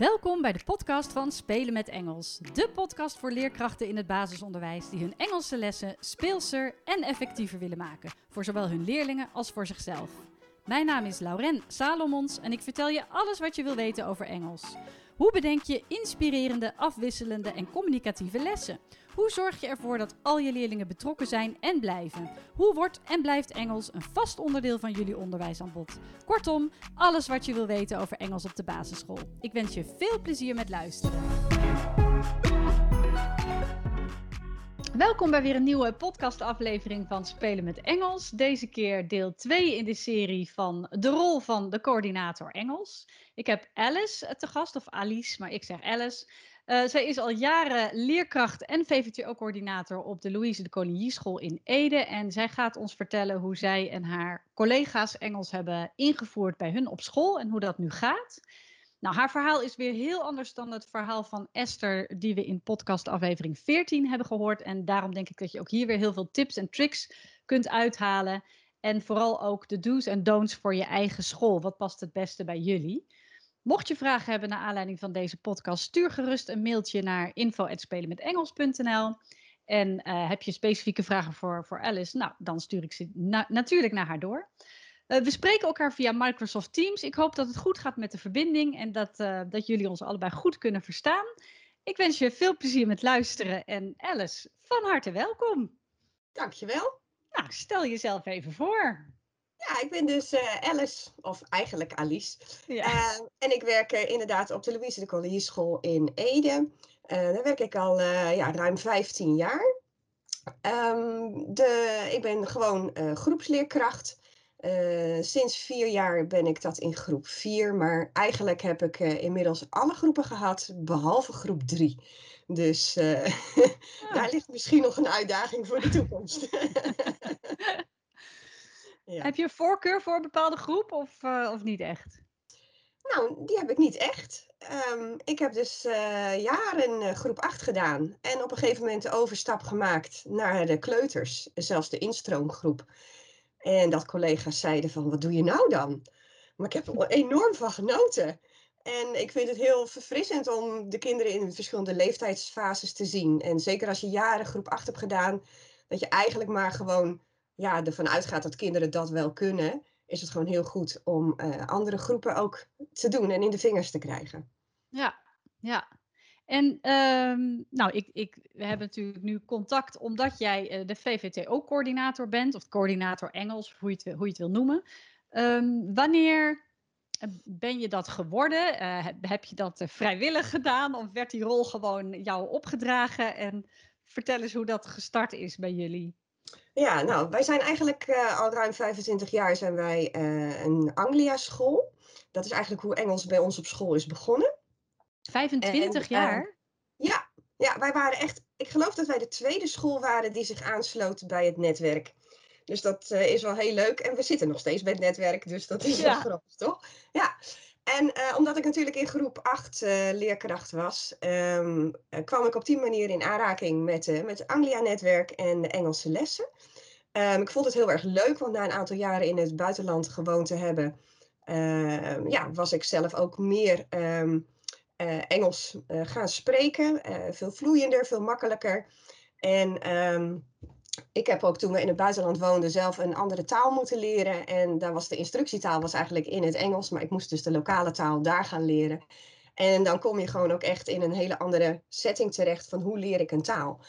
Welkom bij de podcast van Spelen met Engels. De podcast voor leerkrachten in het basisonderwijs die hun Engelse lessen speelser en effectiever willen maken. Voor zowel hun leerlingen als voor zichzelf. Mijn naam is Lauren Salomons en ik vertel je alles wat je wil weten over Engels. Hoe bedenk je inspirerende, afwisselende en communicatieve lessen? Hoe zorg je ervoor dat al je leerlingen betrokken zijn en blijven? Hoe wordt en blijft Engels een vast onderdeel van jullie onderwijsaanbod? Kortom, alles wat je wil weten over Engels op de basisschool. Ik wens je veel plezier met luisteren. Welkom bij weer een nieuwe podcastaflevering van Spelen met Engels. Deze keer deel 2 in de serie van de rol van de coördinator Engels. Ik heb Alice te gast, of Alice, maar ik zeg Alice. Uh, zij is al jaren leerkracht en VVTO-coördinator op de Louise de Coligny School in Ede. En zij gaat ons vertellen hoe zij en haar collega's Engels hebben ingevoerd bij hun op school en hoe dat nu gaat. Nou, haar verhaal is weer heel anders dan het verhaal van Esther, die we in podcast aflevering 14 hebben gehoord. En daarom denk ik dat je ook hier weer heel veel tips en tricks kunt uithalen. En vooral ook de do's en don'ts voor je eigen school. Wat past het beste bij jullie? Mocht je vragen hebben naar aanleiding van deze podcast, stuur gerust een mailtje naar info.spelenmetengels.nl. En uh, heb je specifieke vragen voor, voor Alice? Nou, dan stuur ik ze na natuurlijk naar haar door. Uh, we spreken elkaar via Microsoft Teams. Ik hoop dat het goed gaat met de verbinding en dat, uh, dat jullie ons allebei goed kunnen verstaan. Ik wens je veel plezier met luisteren en Alice, van harte welkom. Dankjewel. Nou, stel jezelf even voor. Ja, ik ben dus uh, Alice, of eigenlijk Alice. Ja. Uh, en ik werk uh, inderdaad op de Louise de Collier School in Ede. daar werk ik al ja, ruim 15 jaar. Um, de, ik ben gewoon groepsleerkracht. Sinds vier jaar ben ik dat in groep 4. Maar eigenlijk heb ik inmiddels alle groepen gehad, behalve groep 3. Dus ja. daar ligt misschien nog een uitdaging voor de toekomst. Ja. Heb je een voorkeur voor een bepaalde groep of, of niet echt? Nou, die heb ik niet echt. Um, ik heb dus jaren groep 8 gedaan en op een gegeven moment de overstap gemaakt naar de kleuters, zelfs de instroomgroep. En dat collega's zeiden van, wat doe je nou dan? Maar ik heb er enorm van genoten. En ik vind het heel verfrissend om de kinderen in verschillende leeftijdsfases te zien. En zeker als je jaren groep 8 hebt gedaan, dat je eigenlijk maar gewoon ja, ervan uitgaat dat kinderen dat wel kunnen, is het gewoon heel goed om uh, andere groepen ook te doen en in de vingers te krijgen. Ja, ja. En um, nou, ik, ik, we hebben natuurlijk nu contact omdat jij uh, de VVTO-coördinator bent, of coördinator Engels, hoe je het, wil noemen. Um, wanneer ben je dat geworden? Uh, heb, je dat vrijwillig gedaan of werd die rol gewoon jou opgedragen? En vertel eens hoe dat gestart is bij jullie. Ja, nou, wij zijn eigenlijk al ruim 25 jaar zijn wij een Anglia-school. Dat is eigenlijk hoe Engels bij ons op school is begonnen. 25 en, jaar? Ja, ja, wij waren echt, ik geloof dat wij de tweede school waren die zich aansloot bij het netwerk. Dus dat is wel heel leuk. En we zitten nog steeds bij het netwerk, dus dat is ja. wel grappig, toch? Ja. En uh, omdat ik natuurlijk in groep 8 uh, leerkracht was, um, kwam ik op die manier in aanraking met, met het Anglia-netwerk en de Engelse lessen. Um, ik vond het heel erg leuk, want na een aantal jaren in het buitenland gewoond te hebben, ehm, ja, was ik zelf ook meer Engels gaan spreken. veel vloeiender, veel makkelijker. En ik heb ook toen we in het buitenland woonden zelf een andere taal moeten leren. En daar was de instructietaal was eigenlijk in het Engels, maar ik moest dus de lokale taal daar gaan leren. En dan kom je gewoon ook echt in een hele andere setting terecht van hoe leer ik een taal.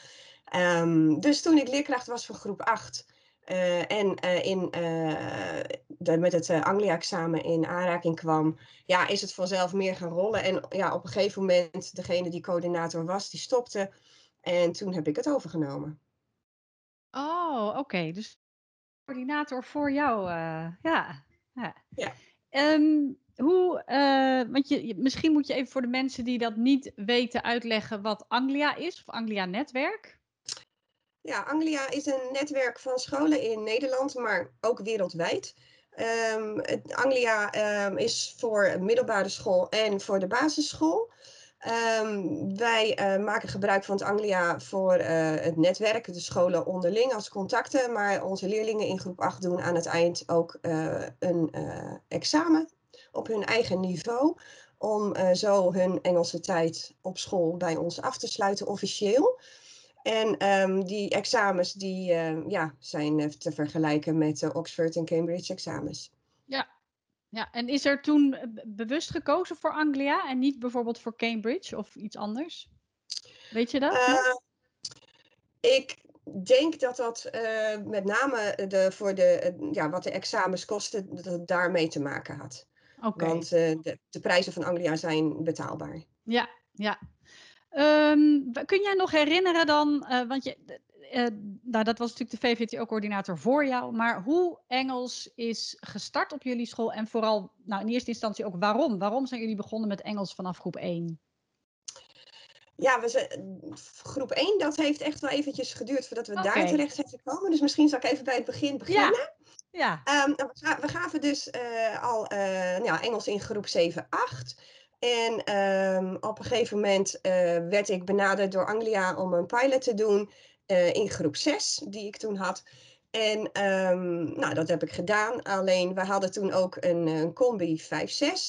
Um, dus toen ik leerkracht was van groep 8 uh, en uh, in, uh, de, met het Anglia-examen in aanraking kwam, ja, is het vanzelf meer gaan rollen. En ja, op een gegeven moment, degene die coördinator was, die stopte. En toen heb ik het overgenomen. Oh, oké. Okay. Dus coördinator voor jou. Ja. ja. ja. Um, hoe, want je, misschien moet je even voor de mensen die dat niet weten uitleggen wat Anglia is, of Anglia Netwerk. Ja, Anglia is een netwerk van scholen in Nederland, maar ook wereldwijd. Um, het Anglia um, is voor middelbare school en voor de basisschool. Um, wij uh, maken gebruik van het Anglia voor uh, het netwerk, de scholen onderling als contacten. Maar onze leerlingen in groep 8 doen aan het eind ook uh, een examen op hun eigen niveau. om zo hun Engelse tijd op school bij ons af te sluiten officieel. En ehm, die examens die, ja, zijn te vergelijken met de Oxford en Cambridge examens. Ja, ja, en is er toen bewust gekozen voor Anglia en niet bijvoorbeeld voor Cambridge of iets anders? Weet je dat? Uh, ik denk dat dat uh, met name de, voor de, ja, wat de examens kosten, dat het daarmee te maken had. Okay. Want de, de, prijzen van Anglia zijn betaalbaar. Ja, ja. Um, kun jij nog herinneren dan, want je, uh, nou, dat was natuurlijk de VVTO-coördinator voor jou. Maar hoe Engels is gestart op jullie school? En vooral, nou, in eerste instantie ook waarom? Waarom zijn jullie begonnen met Engels vanaf groep 1? Ja, we zijn, groep 1, dat heeft echt wel eventjes geduurd voordat we daar terecht zijn gekomen. Dus misschien zal ik even bij het begin beginnen. Ja. ja. Um, we gaven dus uh, al uh, ja, Engels in groep 7, 8. En um, op een gegeven moment uh, werd ik benaderd door Anglia om een pilot te doen. Eh, in groep 6, die ik toen had. En um, nou, dat heb ik gedaan. Alleen we hadden toen ook een, een combi 5-6.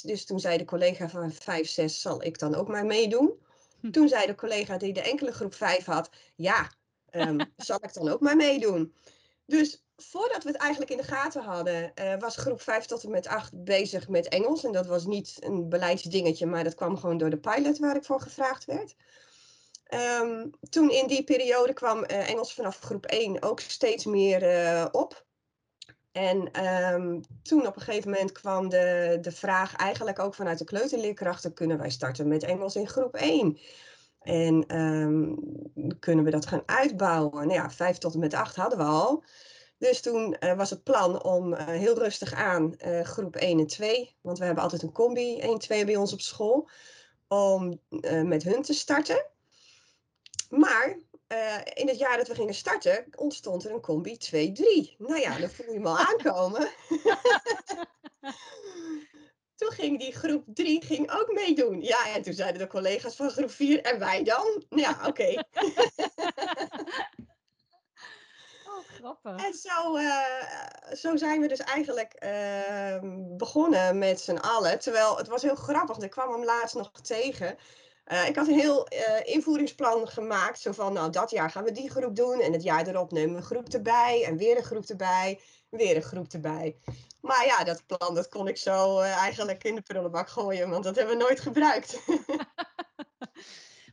Dus toen zei de collega van 5-6, zal ik dan ook maar meedoen? Hm. Toen zei de collega die de enkele groep 5 had, ja, um, zal ik dan ook maar meedoen? Dus voordat we het eigenlijk in de gaten hadden, uh, was groep 5 tot en met 8 bezig met Engels. En dat was niet een beleidsdingetje, maar dat kwam gewoon door de pilot waar ik voor gevraagd werd. Um, toen in die periode kwam uh, Engels vanaf groep 1 ook steeds meer uh, op. En um, toen op een gegeven moment kwam de, de vraag eigenlijk ook vanuit de kleuterleerkrachten, kunnen wij starten met Engels in groep 1? En um, kunnen we dat gaan uitbouwen? Nou ja, 5 tot en met 8 hadden we al. Dus toen uh, was het plan om uh, heel rustig aan uh, groep 1 en 2, want we hebben altijd een combi 1 2 bij ons op school, om met hun te starten. Maar in het jaar dat we gingen starten, ontstond er een combi 2-3. Nou ja, dan voel je hem al aankomen. toen ging die groep 3 ging ook meedoen. Ja, en toen zeiden de collega's van groep 4, en wij dan? Ja, oké. Okay. grappig. En zo, uh, zo zijn we dus eigenlijk uh, begonnen met z'n allen. Terwijl het was heel grappig, want ik kwam hem laatst nog tegen. Uh, ik had een heel uh, invoeringsplan gemaakt. Zo van, nou, dat jaar gaan we die groep doen. En het jaar erop nemen we een groep erbij. En weer een groep erbij. Weer een groep erbij. Maar ja, dat plan dat kon ik zo eigenlijk in de prullenbak gooien. Want dat hebben we nooit gebruikt.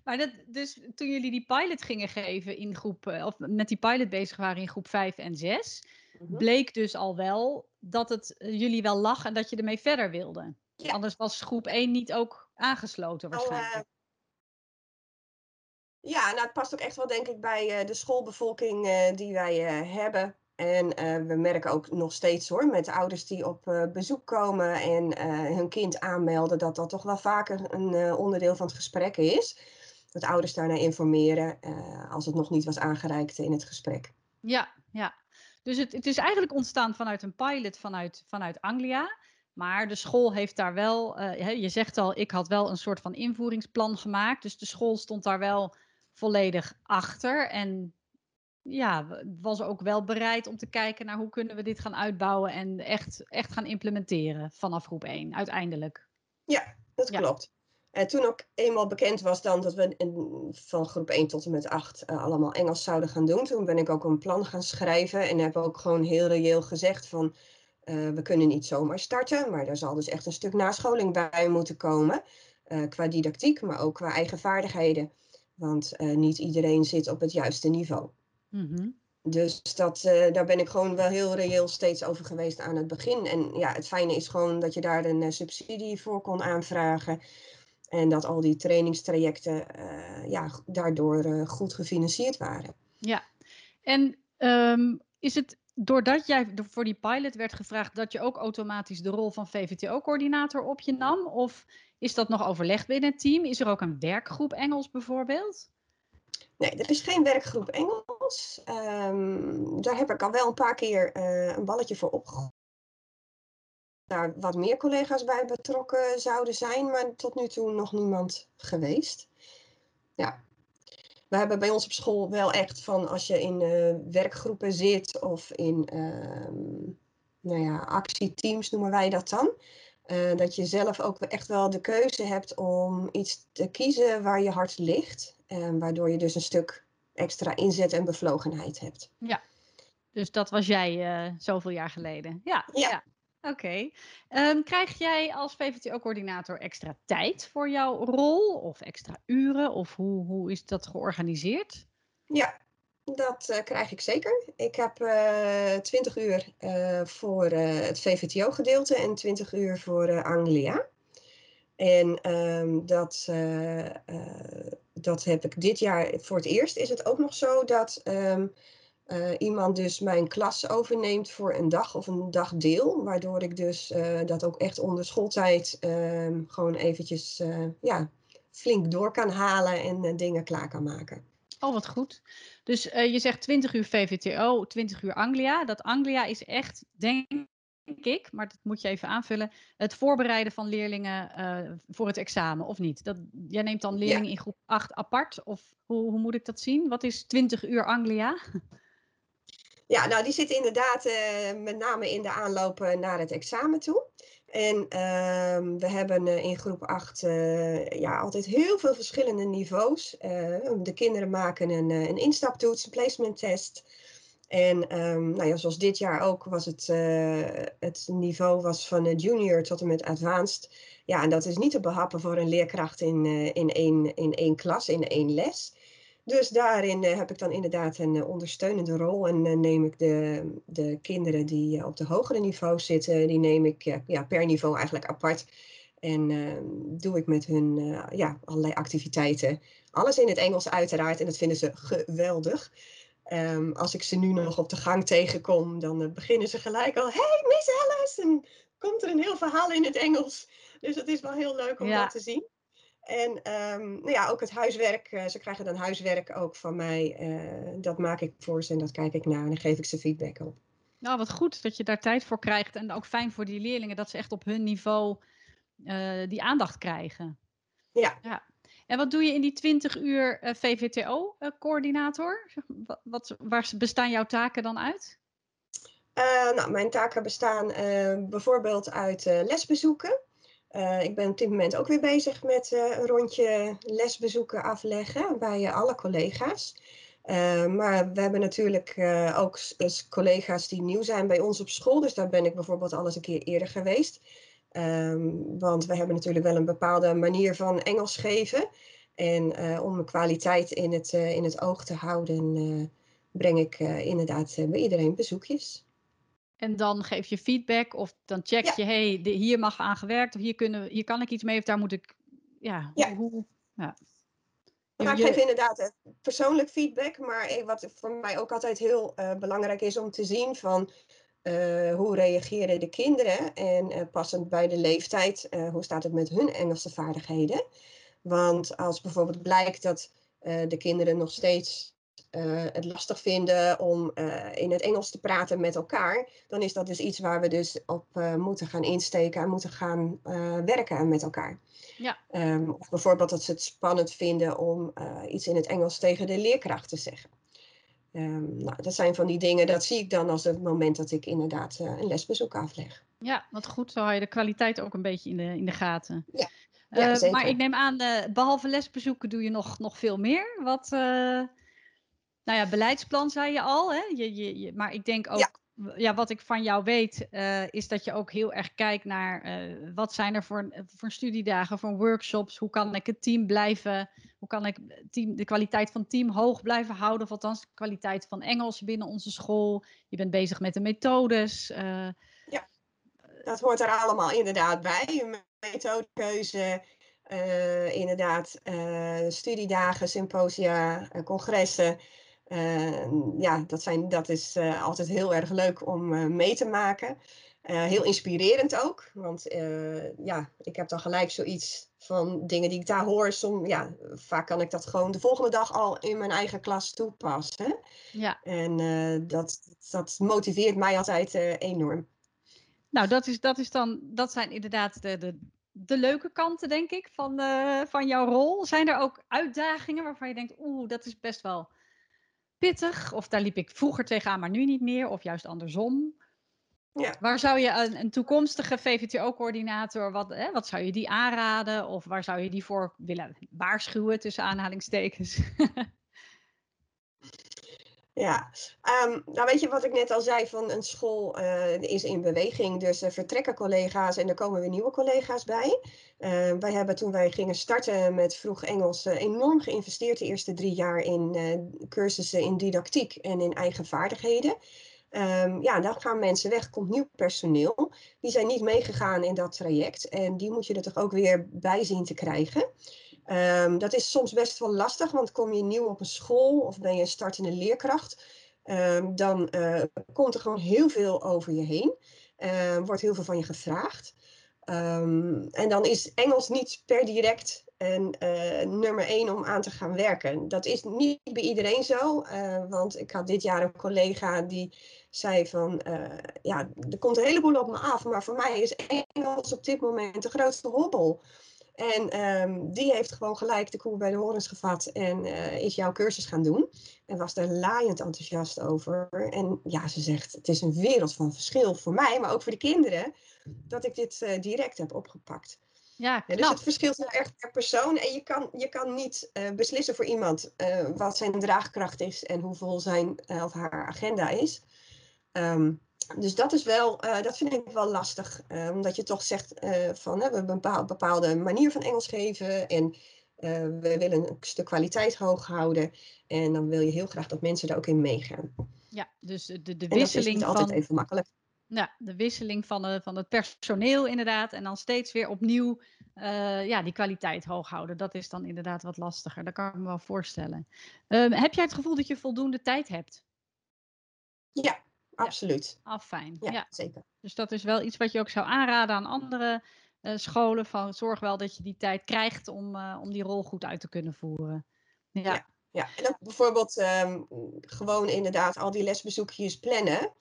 maar dat, dus toen jullie die pilot gingen geven in groep... Of met die pilot bezig waren in groep 5 en 6... Mhm. Bleek dus al wel dat het jullie wel lag en dat je ermee verder wilde. Ja. Anders was groep 1 niet ook aangesloten nou, waarschijnlijk. Ja, nou het past ook echt wel denk ik bij uh, de schoolbevolking uh, die wij uh, hebben. En we merken ook nog steeds hoor, met ouders die op bezoek komen en hun kind aanmelden, dat dat toch wel vaker een onderdeel van het gesprek is. Dat ouders daarna informeren als het nog niet was aangereikt in het gesprek. Ja, ja. Dus het, het is eigenlijk ontstaan vanuit een pilot vanuit, vanuit Anglia. Maar de school heeft daar wel, je zegt al, ik had wel een soort van invoeringsplan gemaakt. Dus de school stond daar wel volledig achter. En ja, was ook wel bereid om te kijken naar hoe kunnen we dit gaan uitbouwen en echt, echt gaan implementeren vanaf groep 1 uiteindelijk. Ja, dat klopt. En toen ook eenmaal bekend was dan dat we in, van groep 1 tot en met 8 uh, eh, allemaal Engels zouden gaan doen. Toen ben ik ook een plan gaan schrijven en heb ook gewoon heel reëel gezegd van uh, we kunnen niet zomaar starten, maar er zal dus echt een stuk nascholing bij moeten komen. Uh, qua didactiek, maar ook qua eigen vaardigheden. Want niet iedereen zit op het juiste niveau. Mm-hmm. Dus dat, uh, daar ben ik gewoon wel heel reëel steeds over geweest aan het begin. En ja, het fijne is gewoon dat je daar een uh, subsidie voor kon aanvragen. En dat al die trainingstrajecten ja, daardoor goed gefinancierd waren. Ja, en um, is het doordat jij voor die pilot werd gevraagd, dat je ook automatisch de rol van VVTO-coördinator op je nam? Of is dat nog overlegd binnen het team? Is er ook een werkgroep Engels bijvoorbeeld? Nee, er is geen werkgroep Engels. Um, daar heb ik al wel een paar keer uh, een balletje voor opgegooid. Daar wat meer collega's bij betrokken zouden zijn, maar tot nu toe nog niemand geweest. Ja, we hebben bij ons op school wel echt van als je in uh, werkgroepen zit of in uh, nou ja, actieteams noemen wij dat dan. Uh, dat je zelf ook echt wel de keuze hebt om iets te kiezen waar je hart ligt. Uh, waardoor je dus een stuk extra inzet en bevlogenheid hebt. Ja, dus dat was jij zoveel jaar geleden. Ja, ja. ja. Oké. Okay. Um, krijg jij als VVTO-coördinator extra tijd voor jouw rol of extra uren? Of hoe, hoe is dat georganiseerd? Ja, dat uh, krijg ik zeker. Ik heb uh, eh, 20 uur uh, voor het VVTO-gedeelte en 20 uur voor Anglia. En um, dat, dat heb ik dit jaar voor het eerst. Is het ook nog zo dat um, iemand dus mijn klas overneemt voor een dag of een dagdeel. Waardoor ik dus dat ook echt onder schooltijd um, gewoon eventjes ja, flink door kan halen en dingen klaar kan maken. Oh, wat goed. Dus je zegt 20 uur VVTO, 20 uur Anglia. Dat Anglia is echt, denk ik, maar dat moet je even aanvullen, het voorbereiden van leerlingen voor het examen, of niet? Dat, jij neemt dan leerlingen ja. in groep 8 apart, of hoe, hoe moet ik dat zien? Wat is 20 uur Anglia? Ja, nou die zit inderdaad uh, met name in de aanloop naar het examen toe. En uh, we hebben uh, in groep 8 uh, ja, altijd heel veel verschillende niveaus. de kinderen maken een, een instaptoets, een placement test. En um, nou ja, zoals dit jaar ook was het, het niveau was van junior tot en met advanced. Ja, en dat is niet te behappen voor een leerkracht in, in, één, in één klas, in één les. Dus daarin uh, heb ik dan inderdaad een uh, ondersteunende rol en uh, neem ik de, de kinderen die op de hogere niveau zitten, die neem ik ja, per niveau eigenlijk apart. En ehm, doe ik met hun ja, allerlei activiteiten. Alles in het Engels uiteraard en dat vinden ze geweldig. Um, als ik ze nu nog op de gang tegenkom, dan beginnen ze gelijk al, hey Miss Alice! En komt er een heel verhaal in het Engels. Dus het is wel heel leuk om ja. dat te zien. En um, nou ja, ook het huiswerk. Uh, ze krijgen dan huiswerk ook van mij. Uh, dat maak ik voor ze en dat kijk ik naar en dan geef ik ze feedback op. Nou, wat goed dat je daar tijd voor krijgt. En ook fijn voor die leerlingen dat ze echt op hun niveau uh, die aandacht krijgen. Ja. ja. En wat doe je in die 20 uur VVTO-coördinator? Wat, wat, waar bestaan jouw taken dan uit? nou, mijn taken bestaan bijvoorbeeld uit lesbezoeken. Uh, ik ben op dit moment ook weer bezig met uh, een rondje lesbezoeken afleggen bij uh, alle collega's. maar we hebben natuurlijk ook collega's die nieuw zijn bij ons op school. Dus daar ben ik bijvoorbeeld al eens een keer eerder geweest. Um, want we hebben natuurlijk wel een bepaalde manier van Engels geven. En om kwaliteit in het, in het oog te houden, breng ik inderdaad bij iedereen bezoekjes. En dan geef je feedback of dan check ja. je, hey, hier mag aan gewerkt of hier, kunnen, hier kan ik iets mee of daar moet ik, ja, ja. Hoe, ja. Maar ik geef inderdaad persoonlijk feedback, maar wat voor mij ook altijd heel uh, belangrijk is om te zien van uh, hoe reageren de kinderen en uh, passend bij de leeftijd, hoe staat het met hun Engelse vaardigheden. Want als bijvoorbeeld blijkt dat de kinderen nog steeds uh, het lastig vinden om uh, in het Engels te praten met elkaar, dan is dat dus iets waar we dus op uh, moeten gaan insteken en moeten gaan werken met elkaar. Ja. Um, of bijvoorbeeld dat ze het spannend vinden om iets in het Engels tegen de leerkracht te zeggen. Um, nou, dat zijn van die dingen, dat zie ik dan als het moment dat ik inderdaad een lesbezoek afleg. Ja, wat goed, zo hou je de kwaliteit ook een beetje in de, in de gaten. Ja. Ja, maar ik neem aan, behalve lesbezoeken doe je nog, nog veel meer. Wat, nou ja, beleidsplan zei je al, hè? Je, je, je, maar ik denk ook, ja. ja wat ik van jou weet, uh, is dat je ook heel erg kijkt naar uh, wat zijn er voor, voor studiedagen, voor workshops, hoe kan ik het team blijven, hoe kan ik team, de kwaliteit van het team hoog blijven houden, of althans de kwaliteit van Engels binnen onze school. Je bent bezig met de methodes. Uh, ja, dat hoort er allemaal inderdaad bij. Methodekeuze, inderdaad, studiedagen, symposia, congressen. Uh, ja, dat, zijn, dat is uh, altijd heel erg leuk om uh, mee te maken. heel inspirerend ook, want ja, ik heb dan gelijk zoiets van dingen die ik daar hoor. Som, ja, vaak kan ik dat gewoon de volgende dag al in mijn eigen klas toepassen. Ja. En dat, dat motiveert mij altijd enorm. Nou, dat, is, dat, is dan, dat zijn inderdaad de, de, de leuke kanten, denk ik, van, van jouw rol. Zijn er ook uitdagingen waarvan je denkt, oeh, dat is best wel pittig? Of daar liep ik vroeger tegenaan, maar nu niet meer? Of juist andersom? Ja. Waar zou je een, een toekomstige VVTO-coördinator, wat, hè, wat zou je die aanraden? Of waar zou je die voor willen waarschuwen, tussen aanhalingstekens? Ja, um, nou weet je wat ik net al zei van een school uh, is in beweging. Dus er vertrekken collega's en er komen weer nieuwe collega's bij. Uh, wij hebben toen wij gingen starten met vroeg Engels uh, enorm geïnvesteerd de eerste drie jaar in cursussen in didactiek en in eigen vaardigheden. Um, ja, dan gaan mensen weg, komt nieuw personeel. Die zijn niet meegegaan in dat traject en die moet je er toch ook weer bij zien te krijgen. Um, dat is soms best wel lastig, want kom je nieuw op een school of ben je startende leerkracht, um, dan uh, komt er gewoon heel veel over je heen. Uh, wordt heel veel van je gevraagd. En dan is Engels niet per direct een uh, nummer één om aan te gaan werken. Dat is niet bij iedereen zo, want ik had dit jaar een collega die zei van, ja, er komt een heleboel op me af, maar voor mij is Engels op dit moment de grootste hobbel. En um, die heeft gewoon gelijk de koe bij de horens gevat en uh, is jouw cursus gaan doen. En was daar laaiend enthousiast over. En ja, ze zegt, het is een wereld van verschil voor mij, maar ook voor de kinderen, dat ik dit uh, direct heb opgepakt. Ja, ja, dus het verschilt heel erg per persoon. En je kan, je kan niet uh, beslissen voor iemand wat zijn draagkracht is en hoeveel zijn of haar agenda is. Um, dus dat is wel, uh, dat vind ik wel lastig. Uh, omdat je toch zegt uh, van we hebben een bepaalde manier van Engels geven. En we willen een stuk kwaliteit hoog houden. En dan wil je heel graag dat mensen er ook in meegaan. Ja, dus de, de wisseling. dat is niet altijd van, even makkelijk. Ja, de wisseling van, de, van het personeel inderdaad. En dan steeds weer opnieuw ja, die kwaliteit hoog houden. Dat is dan inderdaad wat lastiger. Dat kan ik me wel voorstellen. Ehm, heb jij het gevoel dat je voldoende tijd hebt? Ja, absoluut. Ah, fijn. Ja, Ja, zeker. Dus dat is wel iets wat je ook zou aanraden aan andere eh, scholen. Van zorg wel dat je die tijd krijgt om, eh, om die rol goed uit te kunnen voeren. Ja. Ja. Ja, en ook bijvoorbeeld ehm, gewoon inderdaad al die lesbezoekjes plannen.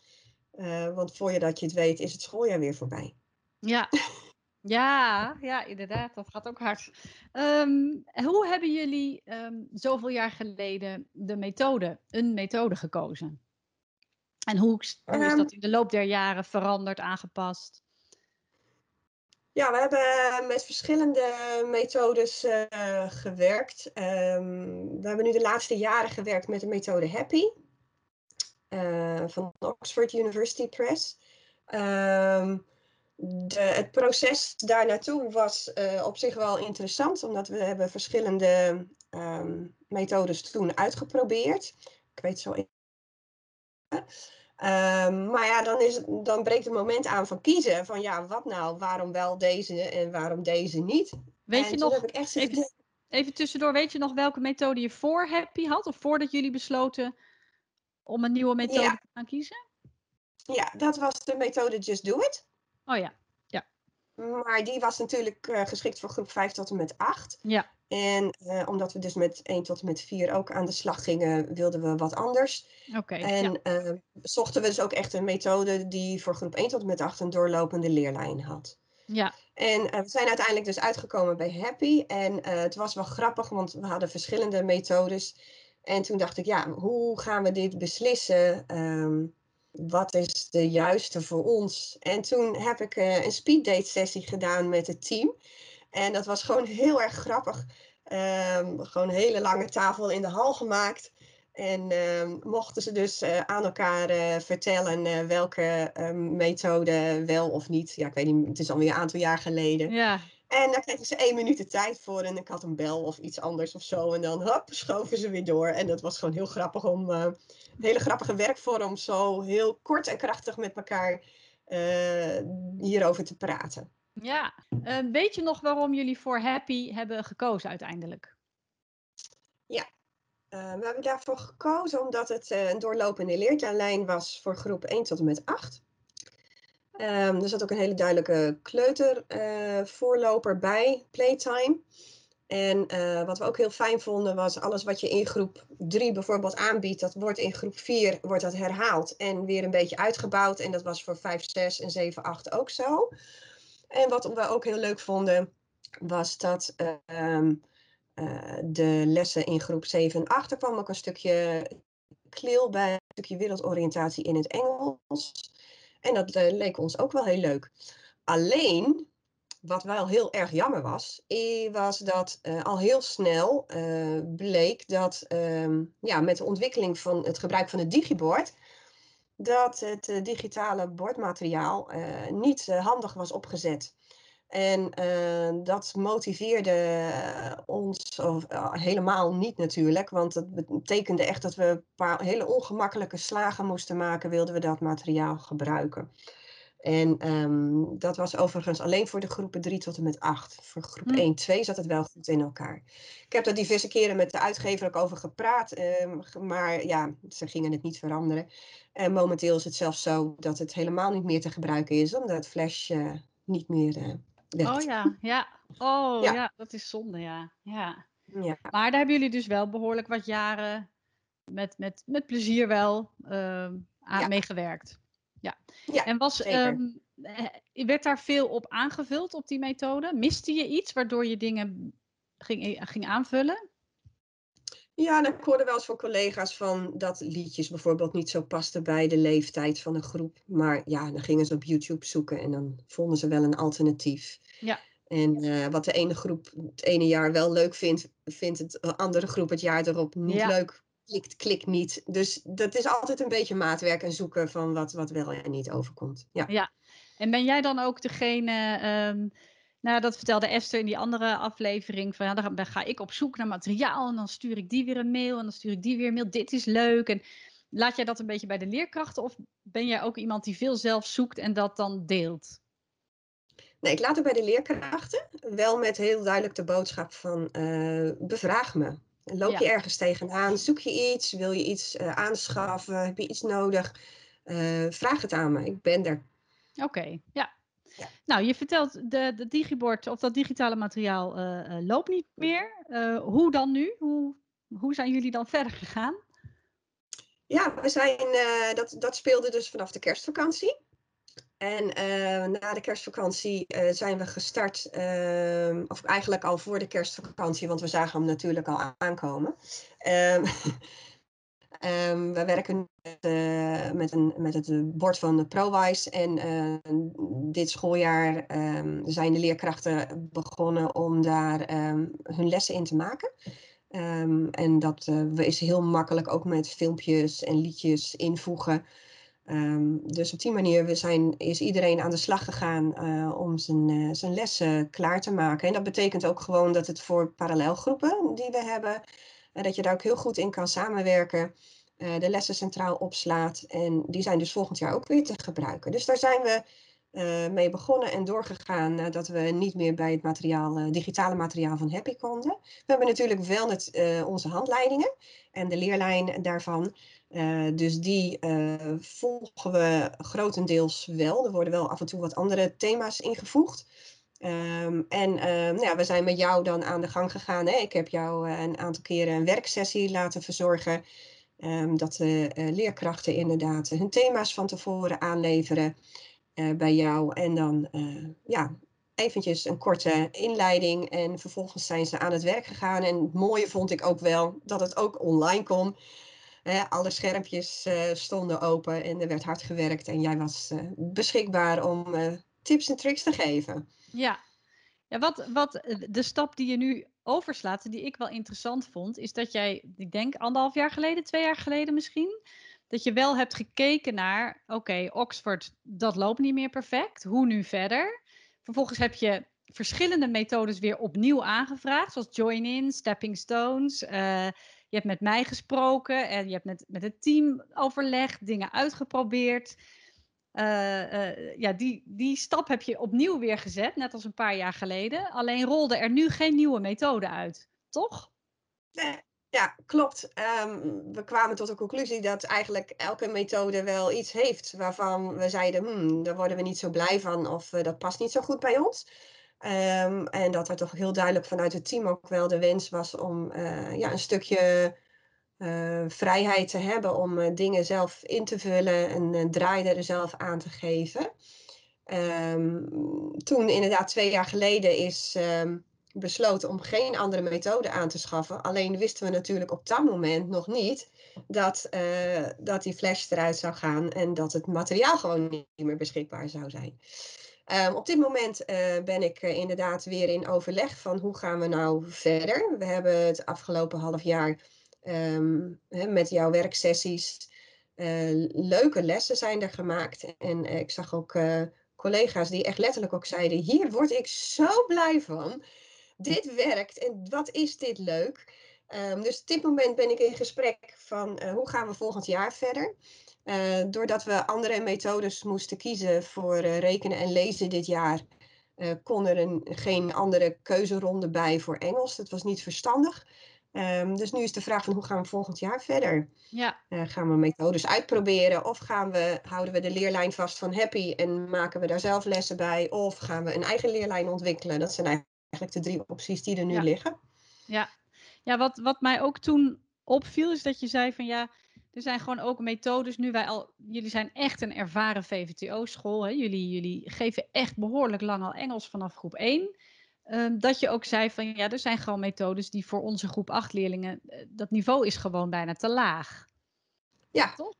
Eh, want voor je dat je het weet, is het schooljaar weer voorbij. Ja, ja, ja, inderdaad. Dat gaat ook hard. Ehm, hoe hebben jullie ehm, zoveel jaar geleden de methode, een methode gekozen? En hoe, hoe is Ehm, dat in de loop der jaren veranderd, aangepast? Ja, we hebben met verschillende methodes eh, gewerkt. Ehm, we hebben nu de laatste jaren gewerkt met de methode Happy eh, van Oxford University Press. Ehm, de, het proces daar naartoe was eh, op zich wel interessant, omdat we hebben verschillende methodes toen uitgeprobeerd. Ik weet zo Um, maar ja, dan, is het, dan breekt het moment aan van kiezen. Van ja, wat nou? Waarom wel deze en waarom deze niet? Weet en je nog, echt even, even tussendoor, weet je nog welke methode je voor Happy had? Of voordat jullie besloten om een nieuwe methode Ja. te gaan kiezen? Ja, dat was de methode Just Do It. Oh ja, Maar die was natuurlijk eh, geschikt voor groep 5 tot en met 8. ja, En eh, omdat we dus met 1 tot en met 4 ook aan de slag gingen, wilden we wat anders. oké. En eh, zochten we dus ook echt een methode die voor groep 1 tot en met 8 een doorlopende leerlijn had. ja, En eh, we zijn uiteindelijk dus uitgekomen bij Happy. En het was wel grappig, want we hadden verschillende methodes. En toen dacht ik, ja, hoe gaan we dit beslissen? Ehm, wat is de juiste voor ons? En toen heb ik een speeddate sessie gedaan met het team. En dat was gewoon heel erg grappig. Ehm, gewoon een hele lange tafel in de hal gemaakt. En ehm, mochten ze dus eh, aan elkaar eh, vertellen eh, welke ehm, methode wel of niet. Ja, ik weet niet, het is alweer een aantal jaar geleden. ja, En dan kregen ze één minuut de tijd voor en ik had een bel of iets anders of zo. En dan hop, schoven ze weer door. En dat was gewoon heel grappig om, een hele grappige werkvorm, zo heel kort en krachtig met elkaar hierover te praten. Ja. Eh, weet je nog waarom jullie voor Happy hebben gekozen uiteindelijk? Eh, we hebben daarvoor gekozen omdat het eh, een doorlopende leerlijn was voor groep 1 tot en met 8. Ehm, er zat ook een hele duidelijke kleutervoorloper bij, Playtime. En wat we ook heel fijn vonden was alles wat je in groep 3 bijvoorbeeld aanbiedt, dat wordt in groep 4 wordt dat herhaald en weer een beetje uitgebouwd. En dat was voor 5, 6 en 7, 8 ook zo. En wat we ook heel leuk vonden, was dat ehm, eh, de lessen in groep 7 en 8, er kwam ook een stukje kleel bij, een stukje wereldoriëntatie in het Engels. En dat leek ons ook wel heel leuk. Alleen, wat wel heel erg jammer was, was dat al heel snel bleek dat ehm, ja, met de ontwikkeling van het gebruik van het digibord dat het uh, digitale bordmateriaal uh, niet uh, handig was opgezet. En dat motiveerde ons of, helemaal niet natuurlijk, want het betekende echt dat we een paar hele ongemakkelijke slagen moesten maken, wilden we dat materiaal gebruiken. En um, dat was overigens alleen voor de groepen 3 tot en met 8. Voor groep hm. 1, 2 zat het wel goed in elkaar. Ik heb daar diverse keren met de uitgever ook over gepraat, um, maar ja, ze gingen het niet veranderen. En momenteel is het zelfs zo dat het helemaal niet meer te gebruiken is, omdat Flash uh, niet meer uh, werkt. Oh ja, ja. Oh ja. ja. dat is zonde, ja. ja. ja. Maar daar hebben jullie dus wel behoorlijk wat jaren met, met, met plezier wel uh, aan ja. meegewerkt. Ja. ja en was, um, werd daar veel op aangevuld op die methode? Miste je iets waardoor je dingen ging, ging aanvullen? Ja, dan hoorde wel eens van collega's van dat liedjes bijvoorbeeld niet zo pasten bij de leeftijd van een groep. Maar ja, dan gingen ze op YouTube zoeken en dan vonden ze wel een alternatief. Ja. En uh, wat de ene groep het ene jaar wel leuk vindt, vindt het andere groep het jaar erop niet ja. leuk klikt, klikt niet. Dus dat is altijd een beetje maatwerk en zoeken van wat, wat wel en niet overkomt. Ja. ja. En ben jij dan ook degene, um, nou dat vertelde Esther in die andere aflevering, van ja, dan ga ik op zoek naar materiaal en dan stuur ik die weer een mail en dan stuur ik die weer een mail, dit is leuk. En laat jij dat een beetje bij de leerkrachten of ben jij ook iemand die veel zelf zoekt en dat dan deelt? Nee, ik laat het bij de leerkrachten. Wel met heel duidelijk de boodschap van uh, bevraag me. Loop je ergens tegenaan? Zoek je iets? Wil je iets uh, aanschaffen? Heb je iets nodig? Uh, vraag het aan me. Ik ben er. Oké, okay, ja. ja. Nou, je vertelt de, de digibord of dat digitale materiaal uh, loopt niet meer. hoe dan nu? Hoe, hoe zijn jullie dan verder gegaan? Ja, we zijn, dat, dat speelde dus vanaf de kerstvakantie. En uh, na de kerstvakantie uh, zijn we gestart, uh, of eigenlijk al voor de kerstvakantie, want we zagen hem natuurlijk al aankomen. Um, we werken met, uh, met, een, met het bord van ProWise en dit schooljaar ehm, zijn de leerkrachten begonnen om daar hun lessen in te maken. en dat is heel makkelijk ook met filmpjes en liedjes invoegen. Um, dus op die manier we zijn, is iedereen aan de slag gegaan uh, om zijn, uh, zijn lessen klaar te maken. En dat betekent ook gewoon dat het voor parallelgroepen die we hebben, uh, dat je daar ook heel goed in kan samenwerken. de lessen centraal opslaat. En die zijn dus volgend jaar ook weer te gebruiken. Dus daar zijn we mee begonnen en doorgegaan dat we niet meer bij het materiaal, digitale materiaal van Happy konden. We hebben natuurlijk wel het, onze handleidingen en de leerlijn daarvan. Dus die volgen we grotendeels wel. Er worden wel af en toe wat andere thema's ingevoegd. Um, en nou ja, we zijn met jou dan aan de gang gegaan. Hè? Ik heb jou een aantal keren een werksessie laten verzorgen. Um, dat de leerkrachten inderdaad hun thema's van tevoren aanleveren bij jou. En dan ja, eventjes een korte inleiding. En vervolgens zijn ze aan het werk gegaan. En het mooie vond ik ook wel dat het ook online kon alle schermpjes uh, stonden open en er werd hard gewerkt en jij was beschikbaar om tips en tricks te geven. Ja, ja wat, wat de stap die je nu overslaat, die ik wel interessant vond, is dat jij, ik denk anderhalf jaar geleden, twee jaar geleden misschien, dat je wel hebt gekeken naar, oké, Oxford, dat loopt niet meer perfect, hoe nu verder? Vervolgens heb je verschillende methodes weer opnieuw aangevraagd, zoals join-in, stepping stones. Uh, je hebt met mij gesproken en je hebt met, met het team overlegd, dingen uitgeprobeerd. Uh, uh, ja, die, die stap heb je opnieuw weer gezet, net als een paar jaar geleden. Alleen rolde er nu geen nieuwe methode uit, toch? Ja, klopt. Um, we kwamen tot de conclusie dat eigenlijk elke methode wel iets heeft waarvan we zeiden, hmm, daar worden we niet zo blij van of uh, dat past niet zo goed bij ons. Um, en dat er toch heel duidelijk vanuit het team ook wel de wens was om uh, ja, een stukje uh, vrijheid te hebben om dingen zelf in te vullen en uh, er zelf aan te geven. Um, toen inderdaad twee jaar geleden is besloten om geen andere methode aan te schaffen. Alleen wisten we natuurlijk op dat moment nog niet dat, uh, dat die flash eruit zou gaan en dat het materiaal gewoon niet meer beschikbaar zou zijn. Um, op dit moment uh, ben ik uh, inderdaad weer in overleg van hoe gaan we nou verder. We hebben het afgelopen half jaar hè, met jouw werksessies leuke lessen zijn er gemaakt. En ik zag ook collega's die echt letterlijk ook zeiden: hier word ik zo blij van. Dit werkt en wat is dit leuk. Um, dus op dit moment ben ik in gesprek van uh, hoe gaan we volgend jaar verder. Uh, doordat we andere methodes moesten kiezen voor uh, rekenen en lezen dit jaar, kon er een, geen andere keuzeronde bij voor Engels. Dat was niet verstandig. Um, dus nu is de vraag van hoe gaan we volgend jaar verder? Ja. gaan we methodes uitproberen of gaan we, houden we de leerlijn vast van Happy en maken we daar zelf lessen bij? Of gaan we een eigen leerlijn ontwikkelen? Dat zijn eigenlijk de drie opties die er nu ja. liggen. Ja, ja wat, wat mij ook toen opviel, is dat je zei van ja, er zijn gewoon ook methodes. Nu wij al, jullie zijn echt een ervaren VVTO-school. Jullie, jullie geven echt behoorlijk lang al Engels vanaf groep 1. Um, ehm, dat je ook zei van ja, er zijn gewoon methodes die voor onze groep 8 leerlingen, eh, dat niveau is gewoon bijna te laag.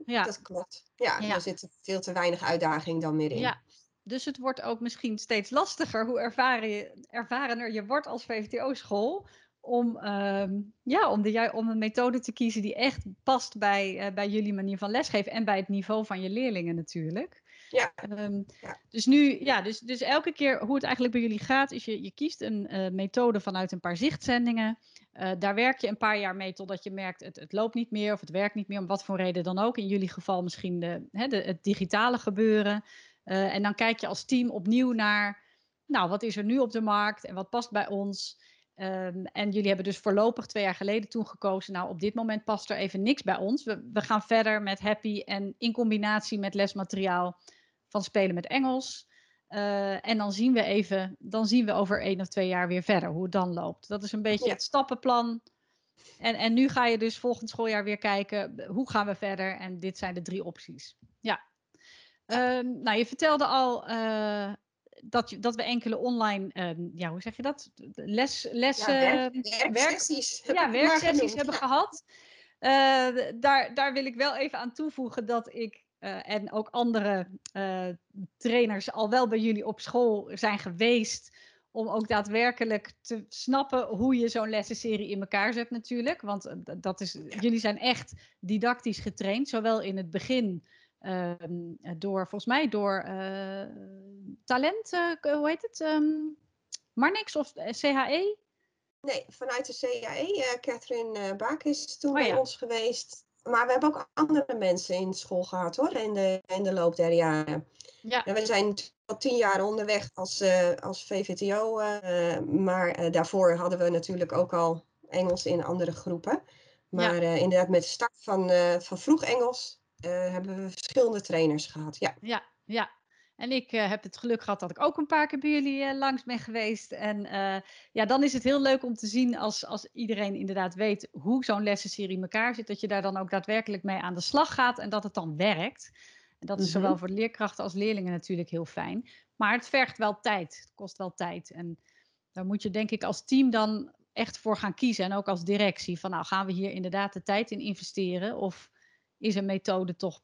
Ja, dat klopt. Ja, ja, er zit veel te weinig uitdaging dan meer in. Ja, dus het wordt ook misschien steeds lastiger hoe ervaren je, ervarener je wordt als VVTO-school om, uh, ja, om, de, om een methode te kiezen die echt past bij, uh, bij jullie manier van lesgeven en bij het niveau van je leerlingen natuurlijk. Ja. Um, ja. Dus nu, ja, dus, dus elke keer hoe het eigenlijk bij jullie gaat, is je, je kiest een uh, methode vanuit een paar zichtzendingen. Uh, daar werk je een paar jaar mee totdat je merkt het, het loopt niet meer of het werkt niet meer, om wat voor reden dan ook. In jullie geval misschien de, hè, de, het digitale gebeuren. En dan kijk je als team opnieuw naar, nou, wat is er nu op de markt en wat past bij ons. Um, en jullie hebben dus voorlopig twee jaar geleden toen gekozen. Nou, op dit moment past er even niks bij ons. We, we gaan verder met Happy en in combinatie met lesmateriaal van spelen met Engels. Uh, en dan zien we even, dan zien we over één of twee jaar weer verder hoe het dan loopt. Dat is een beetje ja. het stappenplan. En, en nu ga je dus volgend schooljaar weer kijken, hoe gaan we verder? En dit zijn de drie opties. Ja. Uh, nou, je vertelde al, uh, dat, dat we enkele online, uh, ja, hoe zeg je dat? Les, lessen, ja, werk, werksessies, werk, ja, werksessies hebben gehad. Uh, daar, daar wil ik wel even aan toevoegen dat ik uh, en ook andere trainers al wel bij jullie op school zijn geweest. Om ook daadwerkelijk te snappen hoe je zo'n lessenserie in elkaar zet natuurlijk. Want dat is, jullie zijn echt didactisch getraind, zowel in het begin uh, door, volgens mij door uh, talent, uh, hoe heet het? Um, Marnix of CHE? Nee, vanuit de CHE. Catherine Baak is toen oh, bij ja. ons geweest. Maar we hebben ook andere mensen in school gehad hoor, in de, in de loop der jaren. Ja. En we zijn al tien jaar onderweg als, als VVTO, maar daarvoor hadden we natuurlijk ook al Engels in andere groepen. Maar ja. inderdaad, met de start van, van vroeg Engels uh, hebben we verschillende trainers gehad. Ja, ja, ja. En ik uh, heb het geluk gehad dat ik ook een paar keer bij jullie uh, langs ben geweest. En ja, dan is het heel leuk om te zien als, als iedereen inderdaad weet hoe zo'n lessenserie in elkaar zit. Dat je daar dan ook daadwerkelijk mee aan de slag gaat en dat het dan werkt. En dat is -hmm. zowel voor leerkrachten als leerlingen natuurlijk heel fijn. Maar het vergt wel tijd. Het kost wel tijd. En daar moet je denk ik als team dan echt voor gaan kiezen. En ook als directie. Van nou gaan we hier inderdaad de tijd in investeren? Of is een methode toch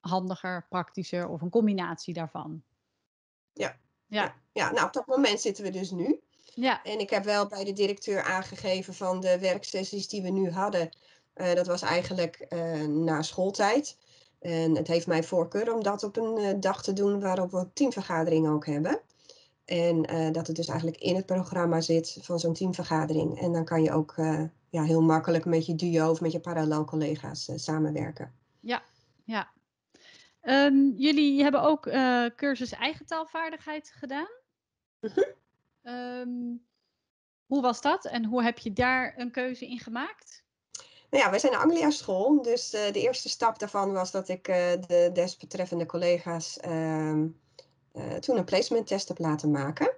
handiger, praktischer of een combinatie daarvan. Ja. Ja. ja, nou op dat moment zitten we dus nu. Ja. En ik heb wel bij de directeur aangegeven van de werksessies die we nu hadden. Uh, dat was eigenlijk uh, na schooltijd. En het heeft mij voorkeur om dat op een uh, dag te doen waarop we teamvergaderingen ook hebben. En dat het dus eigenlijk in het programma zit van zo'n teamvergadering. En dan kan je ook ja, heel makkelijk met je duo of met je parallel collega's uh, samenwerken. Ja, ja. Um, jullie hebben ook uh, cursus eigen taalvaardigheid gedaan. Mm -hmm. um, hoe was dat en hoe heb je daar een keuze in gemaakt? Nou ja, wij zijn een Anglia school, dus uh, de eerste stap daarvan was dat ik de desbetreffende collega's ehm, toen een placement test heb laten maken.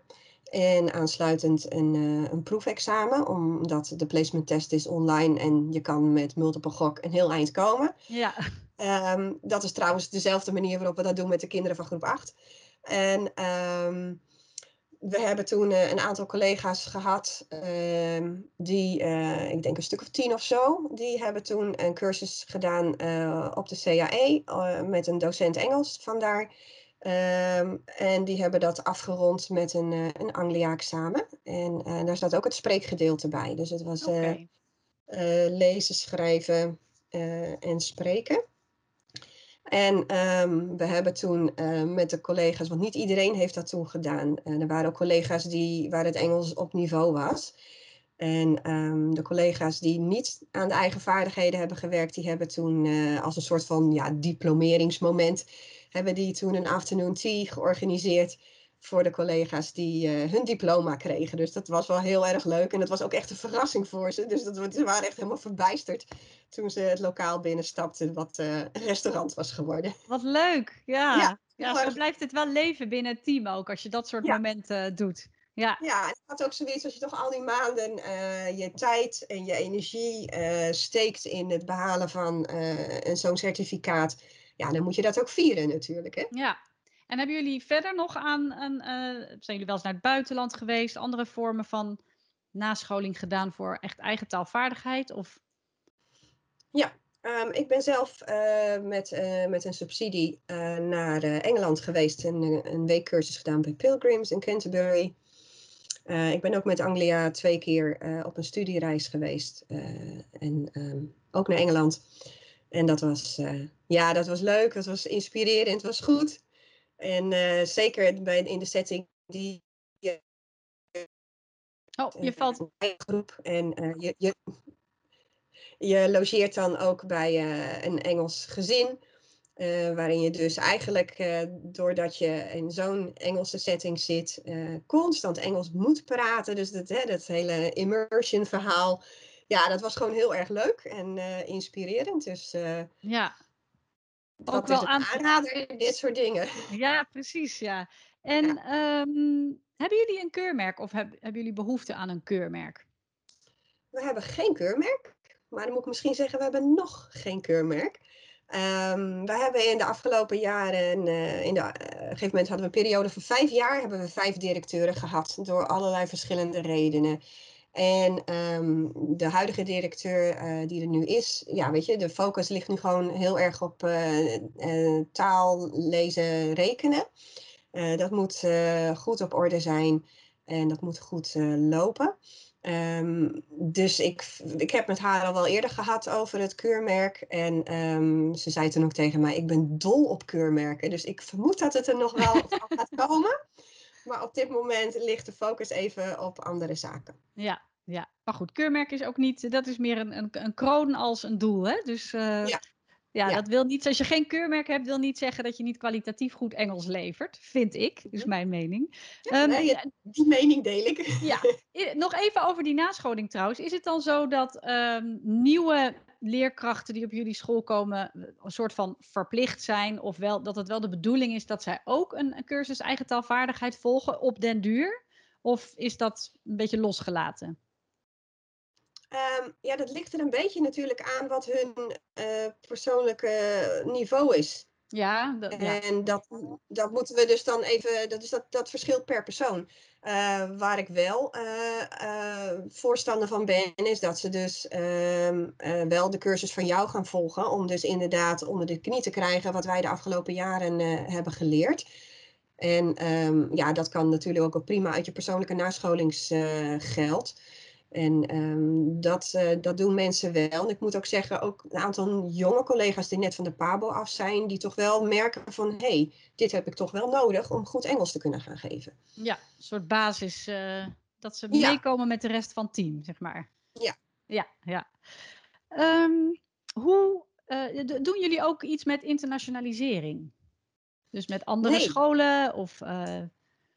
En aansluitend een, uh, een proefexamen, omdat de placement test is online en je kan met multiple gok een heel eind komen. Ja. Um, dat is trouwens dezelfde manier waarop we dat doen met de kinderen van groep 8. En um, we hebben toen uh, een aantal collega's gehad, uh, die, uh, ik denk een stuk of tien of zo, die hebben toen een cursus gedaan op de CAE met een docent Engels vandaar. Ehm, en die hebben dat afgerond met een, een Anglia-examen. En daar staat ook het spreekgedeelte bij. Dus het was okay. lezen, schrijven en spreken. En um, we hebben toen met de collega's, want niet iedereen heeft dat toen gedaan. Er waren ook collega's die, waar het Engels op niveau was. En um, de collega's die niet aan de eigen vaardigheden hebben gewerkt, die hebben toen als een soort van ja, diplomeringsmoment, hebben die toen een afternoon tea georganiseerd voor de collega's die uh, hun diploma kregen. Dus dat was wel heel erg leuk. En dat was ook echt een verrassing voor ze. Dus dat, ze waren echt helemaal verbijsterd toen ze het lokaal binnenstapten, wat uh, een restaurant was geworden. Wat leuk, ja. Ja, ja zo blijft het wel leven binnen het team ook, als je dat soort momenten uh, doet. Ja, ja en het had ook zoiets als je toch al die maanden je tijd en je energie steekt in het behalen van zo'n certificaat. Ja, dan moet je dat ook vieren natuurlijk. Hè? Ja, en hebben jullie verder nog aan, een, uh, zijn jullie wel eens naar het buitenland geweest, andere vormen van nascholing gedaan voor echt eigen taalvaardigheid? Of? Ja, um, ik ben zelf uh, met, uh, met een subsidie naar Engeland geweest en een weekcursus gedaan bij Pilgrims in Canterbury. ik ben ook met Anglia twee keer op een studiereis geweest en um, ook naar Engeland. En dat was, ja, dat was leuk, dat was inspirerend, het was goed. En uh, zeker bij, in de setting die je. Oh, je uh, valt. Groep en uh, je, je, je logeert dan ook bij een Engels gezin. waarin je dus eigenlijk, doordat je in zo'n Engelse setting zit, constant Engels moet praten. Dus dat, hè, dat hele immersion verhaal. Ja, dat was gewoon heel erg leuk en inspirerend. Dus ja, dat ook wel aan aanrader, dit soort dingen. Ja, precies, ja. En ja. Um, hebben jullie een keurmerk of heb, hebben jullie behoefte aan een keurmerk? We hebben geen keurmerk, maar dan moet ik misschien zeggen, we hebben nog geen keurmerk. Um, we hebben in de afgelopen jaren, uh, in de, uh, op een gegeven moment hadden we een periode van vijf jaar, hebben we vijf directeuren gehad door allerlei verschillende redenen. En um, de huidige directeur uh, die er nu is, ja, weet je, de focus ligt nu gewoon heel erg op uh, uh, taal, lezen, rekenen. dat moet goed op orde zijn en dat moet goed lopen. Um, dus ik, ik heb met haar al wel eerder gehad over het keurmerk. En um, ze zei toen ook tegen mij, ik ben dol op keurmerken. Dus ik vermoed dat het er nog wel gaat komen. Maar op dit moment ligt de focus even op andere zaken. Ja, ja. Maar goed, keurmerk is ook niet, dat is meer een, een, een kroon als een doel. Hè? Dus uh, ja. Ja, dat wil niet, als je geen keurmerk hebt, wil niet zeggen dat je niet kwalitatief goed Engels levert. Vind ik, is mhm. mijn mening. Ja, um, nee, die mening deel ik. Ja, nog even over die nascholing trouwens. Is het dan zo dat um, nieuwe leerkrachten die op jullie school komen, een soort van verplicht zijn? Of wel, dat het wel de bedoeling is dat zij ook een, een cursus eigen taalvaardigheid volgen op den duur? Of is dat een beetje losgelaten? Um, ja, dat ligt er een beetje natuurlijk aan wat hun uh, persoonlijke niveau is. Ja, dat, ja. En dat, dat moeten we dus dan even, dat, is dat, dat verschilt per persoon. Uh, waar ik wel uh, voorstander van ben, is dat ze dus ehm, wel de cursus van jou gaan volgen. Om dus inderdaad onder de knie te krijgen wat wij de afgelopen jaren hebben geleerd. En um, ja, dat kan natuurlijk ook prima uit je persoonlijke nascholingsgeld. En um, dat, uh, dat doen mensen wel. En ik moet ook zeggen, ook een aantal jonge collega's die net van de PABO af zijn, die toch wel merken van, hé, hey, dit heb ik toch wel nodig om goed Engels te kunnen gaan geven. Ja, een soort basis, uh, dat ze meekomen met de rest van het team, zeg maar. Ja. Ja, ja. Um, hoe, uh, doen jullie ook iets met internationalisering? Dus met andere nee. scholen of...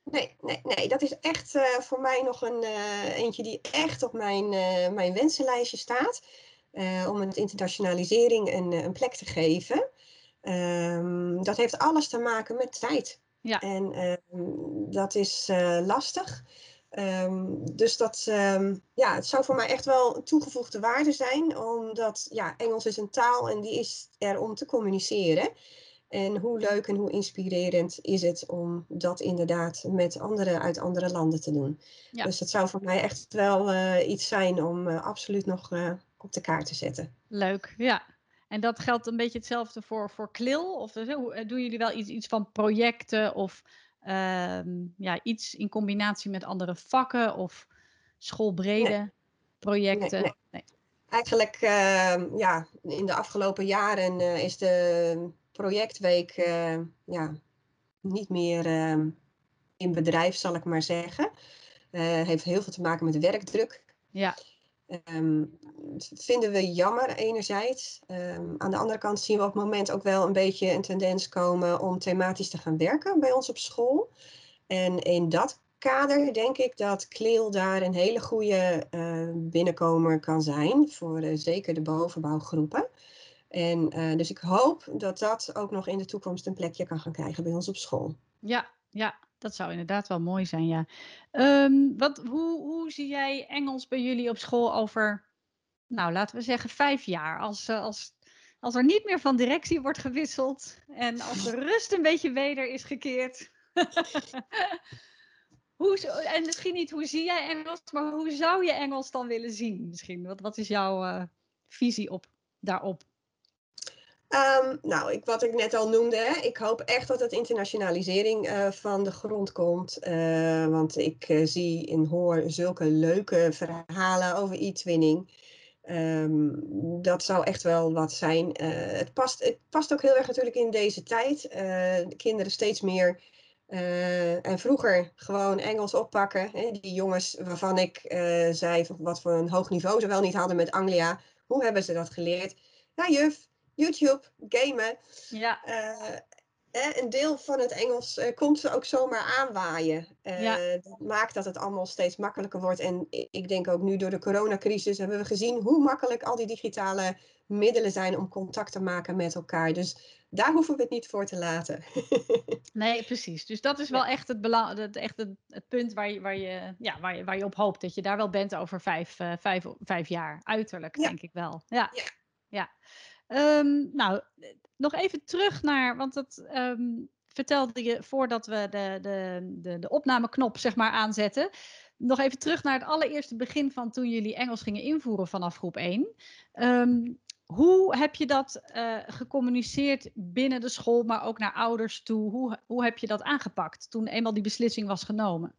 Nee, nee, nee, dat is echt uh, voor mij nog een uh, eentje die echt op mijn, uh, mijn wensenlijstje staat. om het internationalisering een, een plek te geven. Um, dat heeft alles te maken met tijd. Ja. En um, dat is lastig. Um, dus dat, ja, het zou voor mij echt wel toegevoegde waarde zijn. Omdat ja, Engels is een taal en die is er om te communiceren. En hoe leuk en hoe inspirerend is het om dat inderdaad met anderen uit andere landen te doen. Dus dat zou voor mij echt wel iets zijn om absoluut nog op de kaart te zetten. Leuk, ja. En dat geldt een beetje hetzelfde voor, voor KLIL? Of doen jullie wel iets, iets van projecten of Ehm, ja, iets in combinatie met andere vakken of schoolbrede projecten? Nee, nee. Eigenlijk, uh, ja, in de afgelopen jaren is de projectweek uh, ja, niet meer ehm, in bedrijf, zal ik maar zeggen. Uh, heeft heel veel te maken met werkdruk. Ja. Um, vinden we jammer enerzijds. Um, aan de andere kant zien we op het moment ook wel een beetje een tendens komen om thematisch te gaan werken bij ons op school. En in dat kader denk ik dat Kleel daar een hele goede uh, binnenkomer kan zijn voor uh, zeker de bovenbouwgroepen. En uh, dus ik hoop dat dat ook nog in de toekomst een plekje kan gaan krijgen bij ons op school. Ja, ja, dat zou inderdaad wel mooi zijn, ja. Um, wat, hoe, hoe zie jij Engels bij jullie op school over, nou laten we zeggen, vijf jaar? Als, uh, als, als er niet meer van directie wordt gewisseld en als de rust een beetje weder is gekeerd. hoe, en misschien niet hoe zie jij Engels, maar hoe zou je Engels dan willen zien? Misschien, wat, wat is jouw uh, visie op, daarop? Um, nou, ik, wat ik net al noemde, hè, ik hoop echt dat het internationalisering uh, van de grond komt. Uh, want ik uh, zie en hoor zulke leuke verhalen over e-twinning. Um, dat zou echt wel wat zijn. het, past, het past ook heel erg natuurlijk in deze tijd. de kinderen steeds meer en vroeger gewoon Engels oppakken. Hè, die jongens waarvan ik zei wat voor een hoog niveau ze wel niet hadden met Anglia. Hoe hebben ze dat geleerd? Ja, juf, YouTube, gamen. Ja. Uh, een deel van het Engels uh, komt ook zomaar aanwaaien. Uh, ja. Dat maakt dat het allemaal steeds makkelijker wordt. En ik denk ook nu door de coronacrisis hebben we gezien hoe makkelijk al die digitale middelen zijn om contact te maken met elkaar. Dus daar hoeven we het niet voor te laten. nee, precies. Dus dat is wel echt, het, belang, het, echt het, het, punt waar je, waar, je, ja, waar, je, waar je op hoopt. Dat je daar wel bent over vijf, vijf, vijf jaar. Uiterlijk, denk ik wel. ja. ja. ja. Um, nou, nog even terug naar, want dat um, vertelde je voordat we de, de, de, de opnameknop zeg maar aanzetten. Nog even terug naar het allereerste begin van toen jullie Engels gingen invoeren vanaf groep 1. Um, ehm, hoe heb je dat uh, gecommuniceerd binnen de school, maar ook naar ouders toe? Hoe, hoe heb je dat aangepakt toen eenmaal die beslissing was genomen?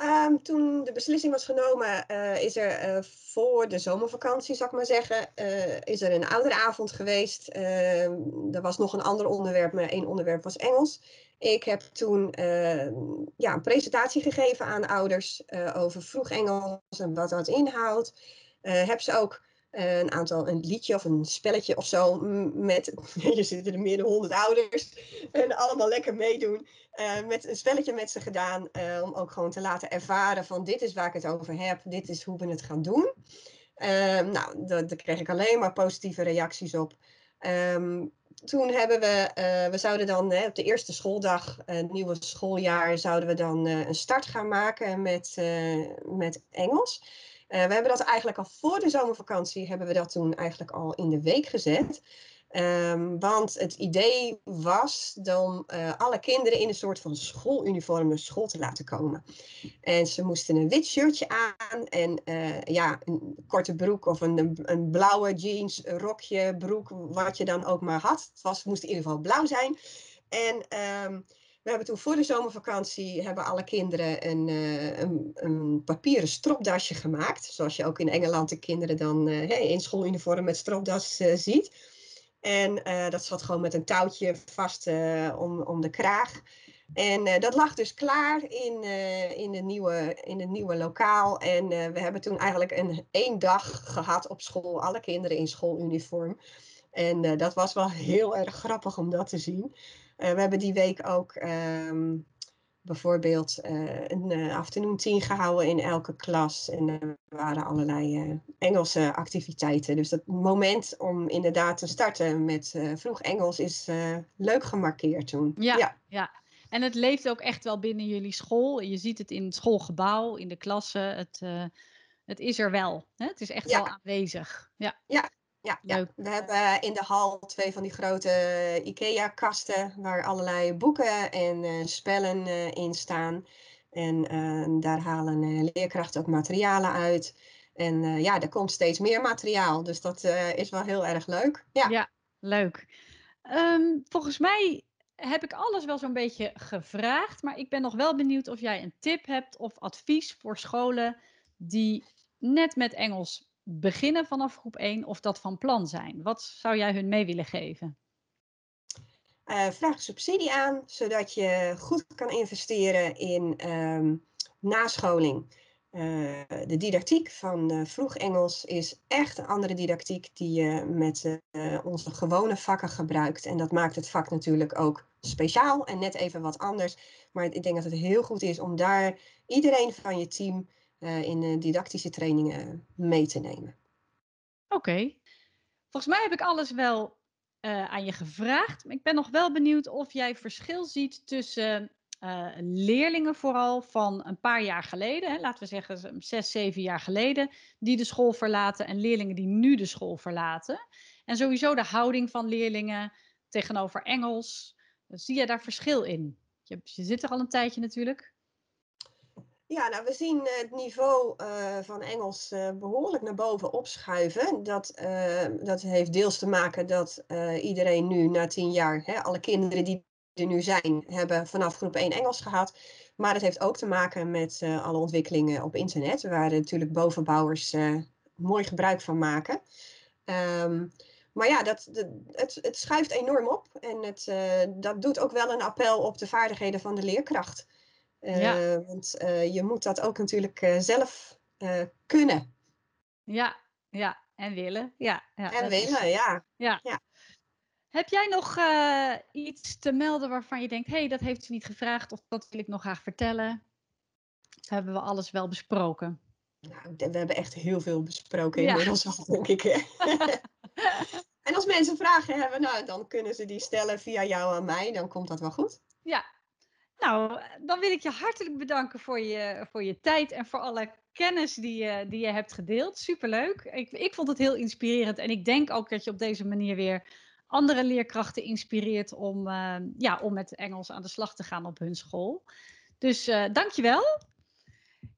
Um, toen de beslissing was genomen, uh, is er uh, voor de zomervakantie, zal ik maar zeggen, uh, is er een ouderavond geweest. Ehm, er was nog een ander onderwerp, maar één onderwerp was Engels. Ik heb toen ehm, ja, een presentatie gegeven aan ouders over vroeg Engels en wat dat inhoudt. heb ze ook een aantal, een liedje of een spelletje of zo. Met, je zitten er meer dan honderd ouders. En allemaal lekker meedoen. Uh, met een spelletje met ze gedaan. Uh, om ook gewoon te laten ervaren van dit is waar ik het over heb. Dit is hoe we het gaan doen. Uh, nou, daar kreeg ik alleen maar positieve reacties op. Um, toen hebben we, we zouden dan op de eerste schooldag, nieuwe schooljaar, zouden we dan een start gaan maken met, met Engels. Uh, we hebben dat eigenlijk al voor de zomervakantie, hebben we dat toen eigenlijk al in de week gezet. Um, want het idee was om uh, alle kinderen in een soort van schooluniform naar school te laten komen. En ze moesten een wit shirtje aan en uh, ja, een korte broek of een, een blauwe jeans, rokje, broek, wat je dan ook maar had. Het was, moest in ieder geval blauw zijn. En um, we hebben toen voor de zomervakantie hebben alle kinderen een, uh, een, een, papieren stropdasje gemaakt. Zoals je ook in Engeland de kinderen dan uh, in schooluniform met stropdas uh, ziet. En dat zat gewoon met een touwtje vast om, om de kraag. En dat lag dus klaar in, in, de nieuwe, in het nieuwe lokaal. En we hebben toen eigenlijk een één dag gehad op school. Alle kinderen in schooluniform. En dat was wel heel erg grappig om dat te zien. Uh, we hebben die week ook um, bijvoorbeeld uh, een uh, afternoon teen gehouden in elke klas. En er waren allerlei Engelse activiteiten. Dus dat moment om inderdaad te starten met vroeg Engels is leuk gemarkeerd toen. Ja, ja, ja. En het leeft ook echt wel binnen jullie school. Je ziet het in het schoolgebouw, in de klassen. Het, het is er wel. Hè? Het is echt ja. wel aanwezig. Ja. ja, Ja, ja, we hebben in de hal twee van die grote IKEA-kasten waar allerlei boeken en spellen in staan. En daar halen leerkrachten ook materialen uit. En ja, er komt steeds meer materiaal, dus dat is wel heel erg leuk. Ja, ja leuk. Ehm, volgens mij heb ik alles wel zo'n beetje gevraagd, maar ik ben nog wel benieuwd of jij een tip hebt of advies voor scholen die net met Engels beginnen vanaf groep 1 of dat van plan zijn. Wat zou jij hun mee willen geven? Uh, vraag subsidie aan, zodat je goed kan investeren in ehm, nascholing. Uh, de didactiek van uh, vroeg Engels is echt een andere didactiek die je met onze gewone vakken gebruikt. En dat maakt het vak natuurlijk ook speciaal en net even wat anders. Maar ik denk dat het heel goed is om daar iedereen van je team in didactische trainingen mee te nemen. Oké. Volgens mij heb ik alles wel uh, aan je gevraagd. Maar ik ben nog wel benieuwd of jij verschil ziet tussen leerlingen vooral van een paar jaar geleden, hè, laten we zeggen zes, zeven jaar geleden, die de school verlaten en leerlingen die nu de school verlaten. En sowieso de houding van leerlingen tegenover Engels. Zie je daar verschil in? Je, je zit er al een tijdje natuurlijk. Ja, nou, we zien het niveau uh, van Engels uh, behoorlijk naar boven opschuiven. Dat, uh, dat heeft deels te maken dat iedereen nu na tien jaar, hè, alle kinderen die er nu zijn, hebben vanaf groep 1 Engels gehad. Maar het heeft ook te maken met alle ontwikkelingen op internet, waar natuurlijk bovenbouwers mooi gebruik van maken. Um, maar ja, dat, dat, het, het schuift enorm op en het, dat doet ook wel een appel op de vaardigheden van de leerkracht. Ja. Eh, want eh, je moet dat ook natuurlijk eh, zelf kunnen. Ja, ja, en willen. Ja, ja en willen, ja. ja. ja. Heb jij nog iets te melden waarvan je denkt, hé, hey, dat heeft ze niet gevraagd of dat wil ik nog graag vertellen? hebben we alles wel besproken? Nou, we hebben echt heel veel besproken inmiddels al, denk ik. en als mensen vragen hebben, nou, dan kunnen ze die stellen via jou aan mij. Dan komt dat wel goed. Ja, nou, dan wil ik je hartelijk bedanken voor je, voor je tijd en voor alle kennis die je, die je hebt gedeeld. Superleuk. Ik, ik vond het heel inspirerend en ik denk ook dat je op deze manier weer andere leerkrachten inspireert om, uh, ja, om met Engels aan de slag te gaan op hun school. Dus uh, dankjewel.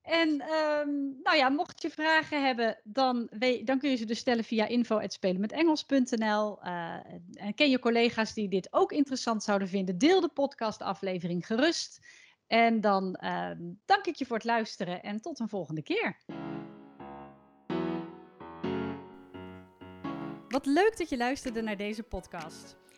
En um, nou ja, mocht je vragen hebben, dan, dan kun je ze dus stellen via info.spelenmetengels.nl. Uh, en ken je collega's die dit ook interessant zouden vinden, deel de podcastaflevering gerust. En dan uh, dank ik je voor het luisteren en tot een volgende keer. Wat leuk dat je luisterde naar deze podcast.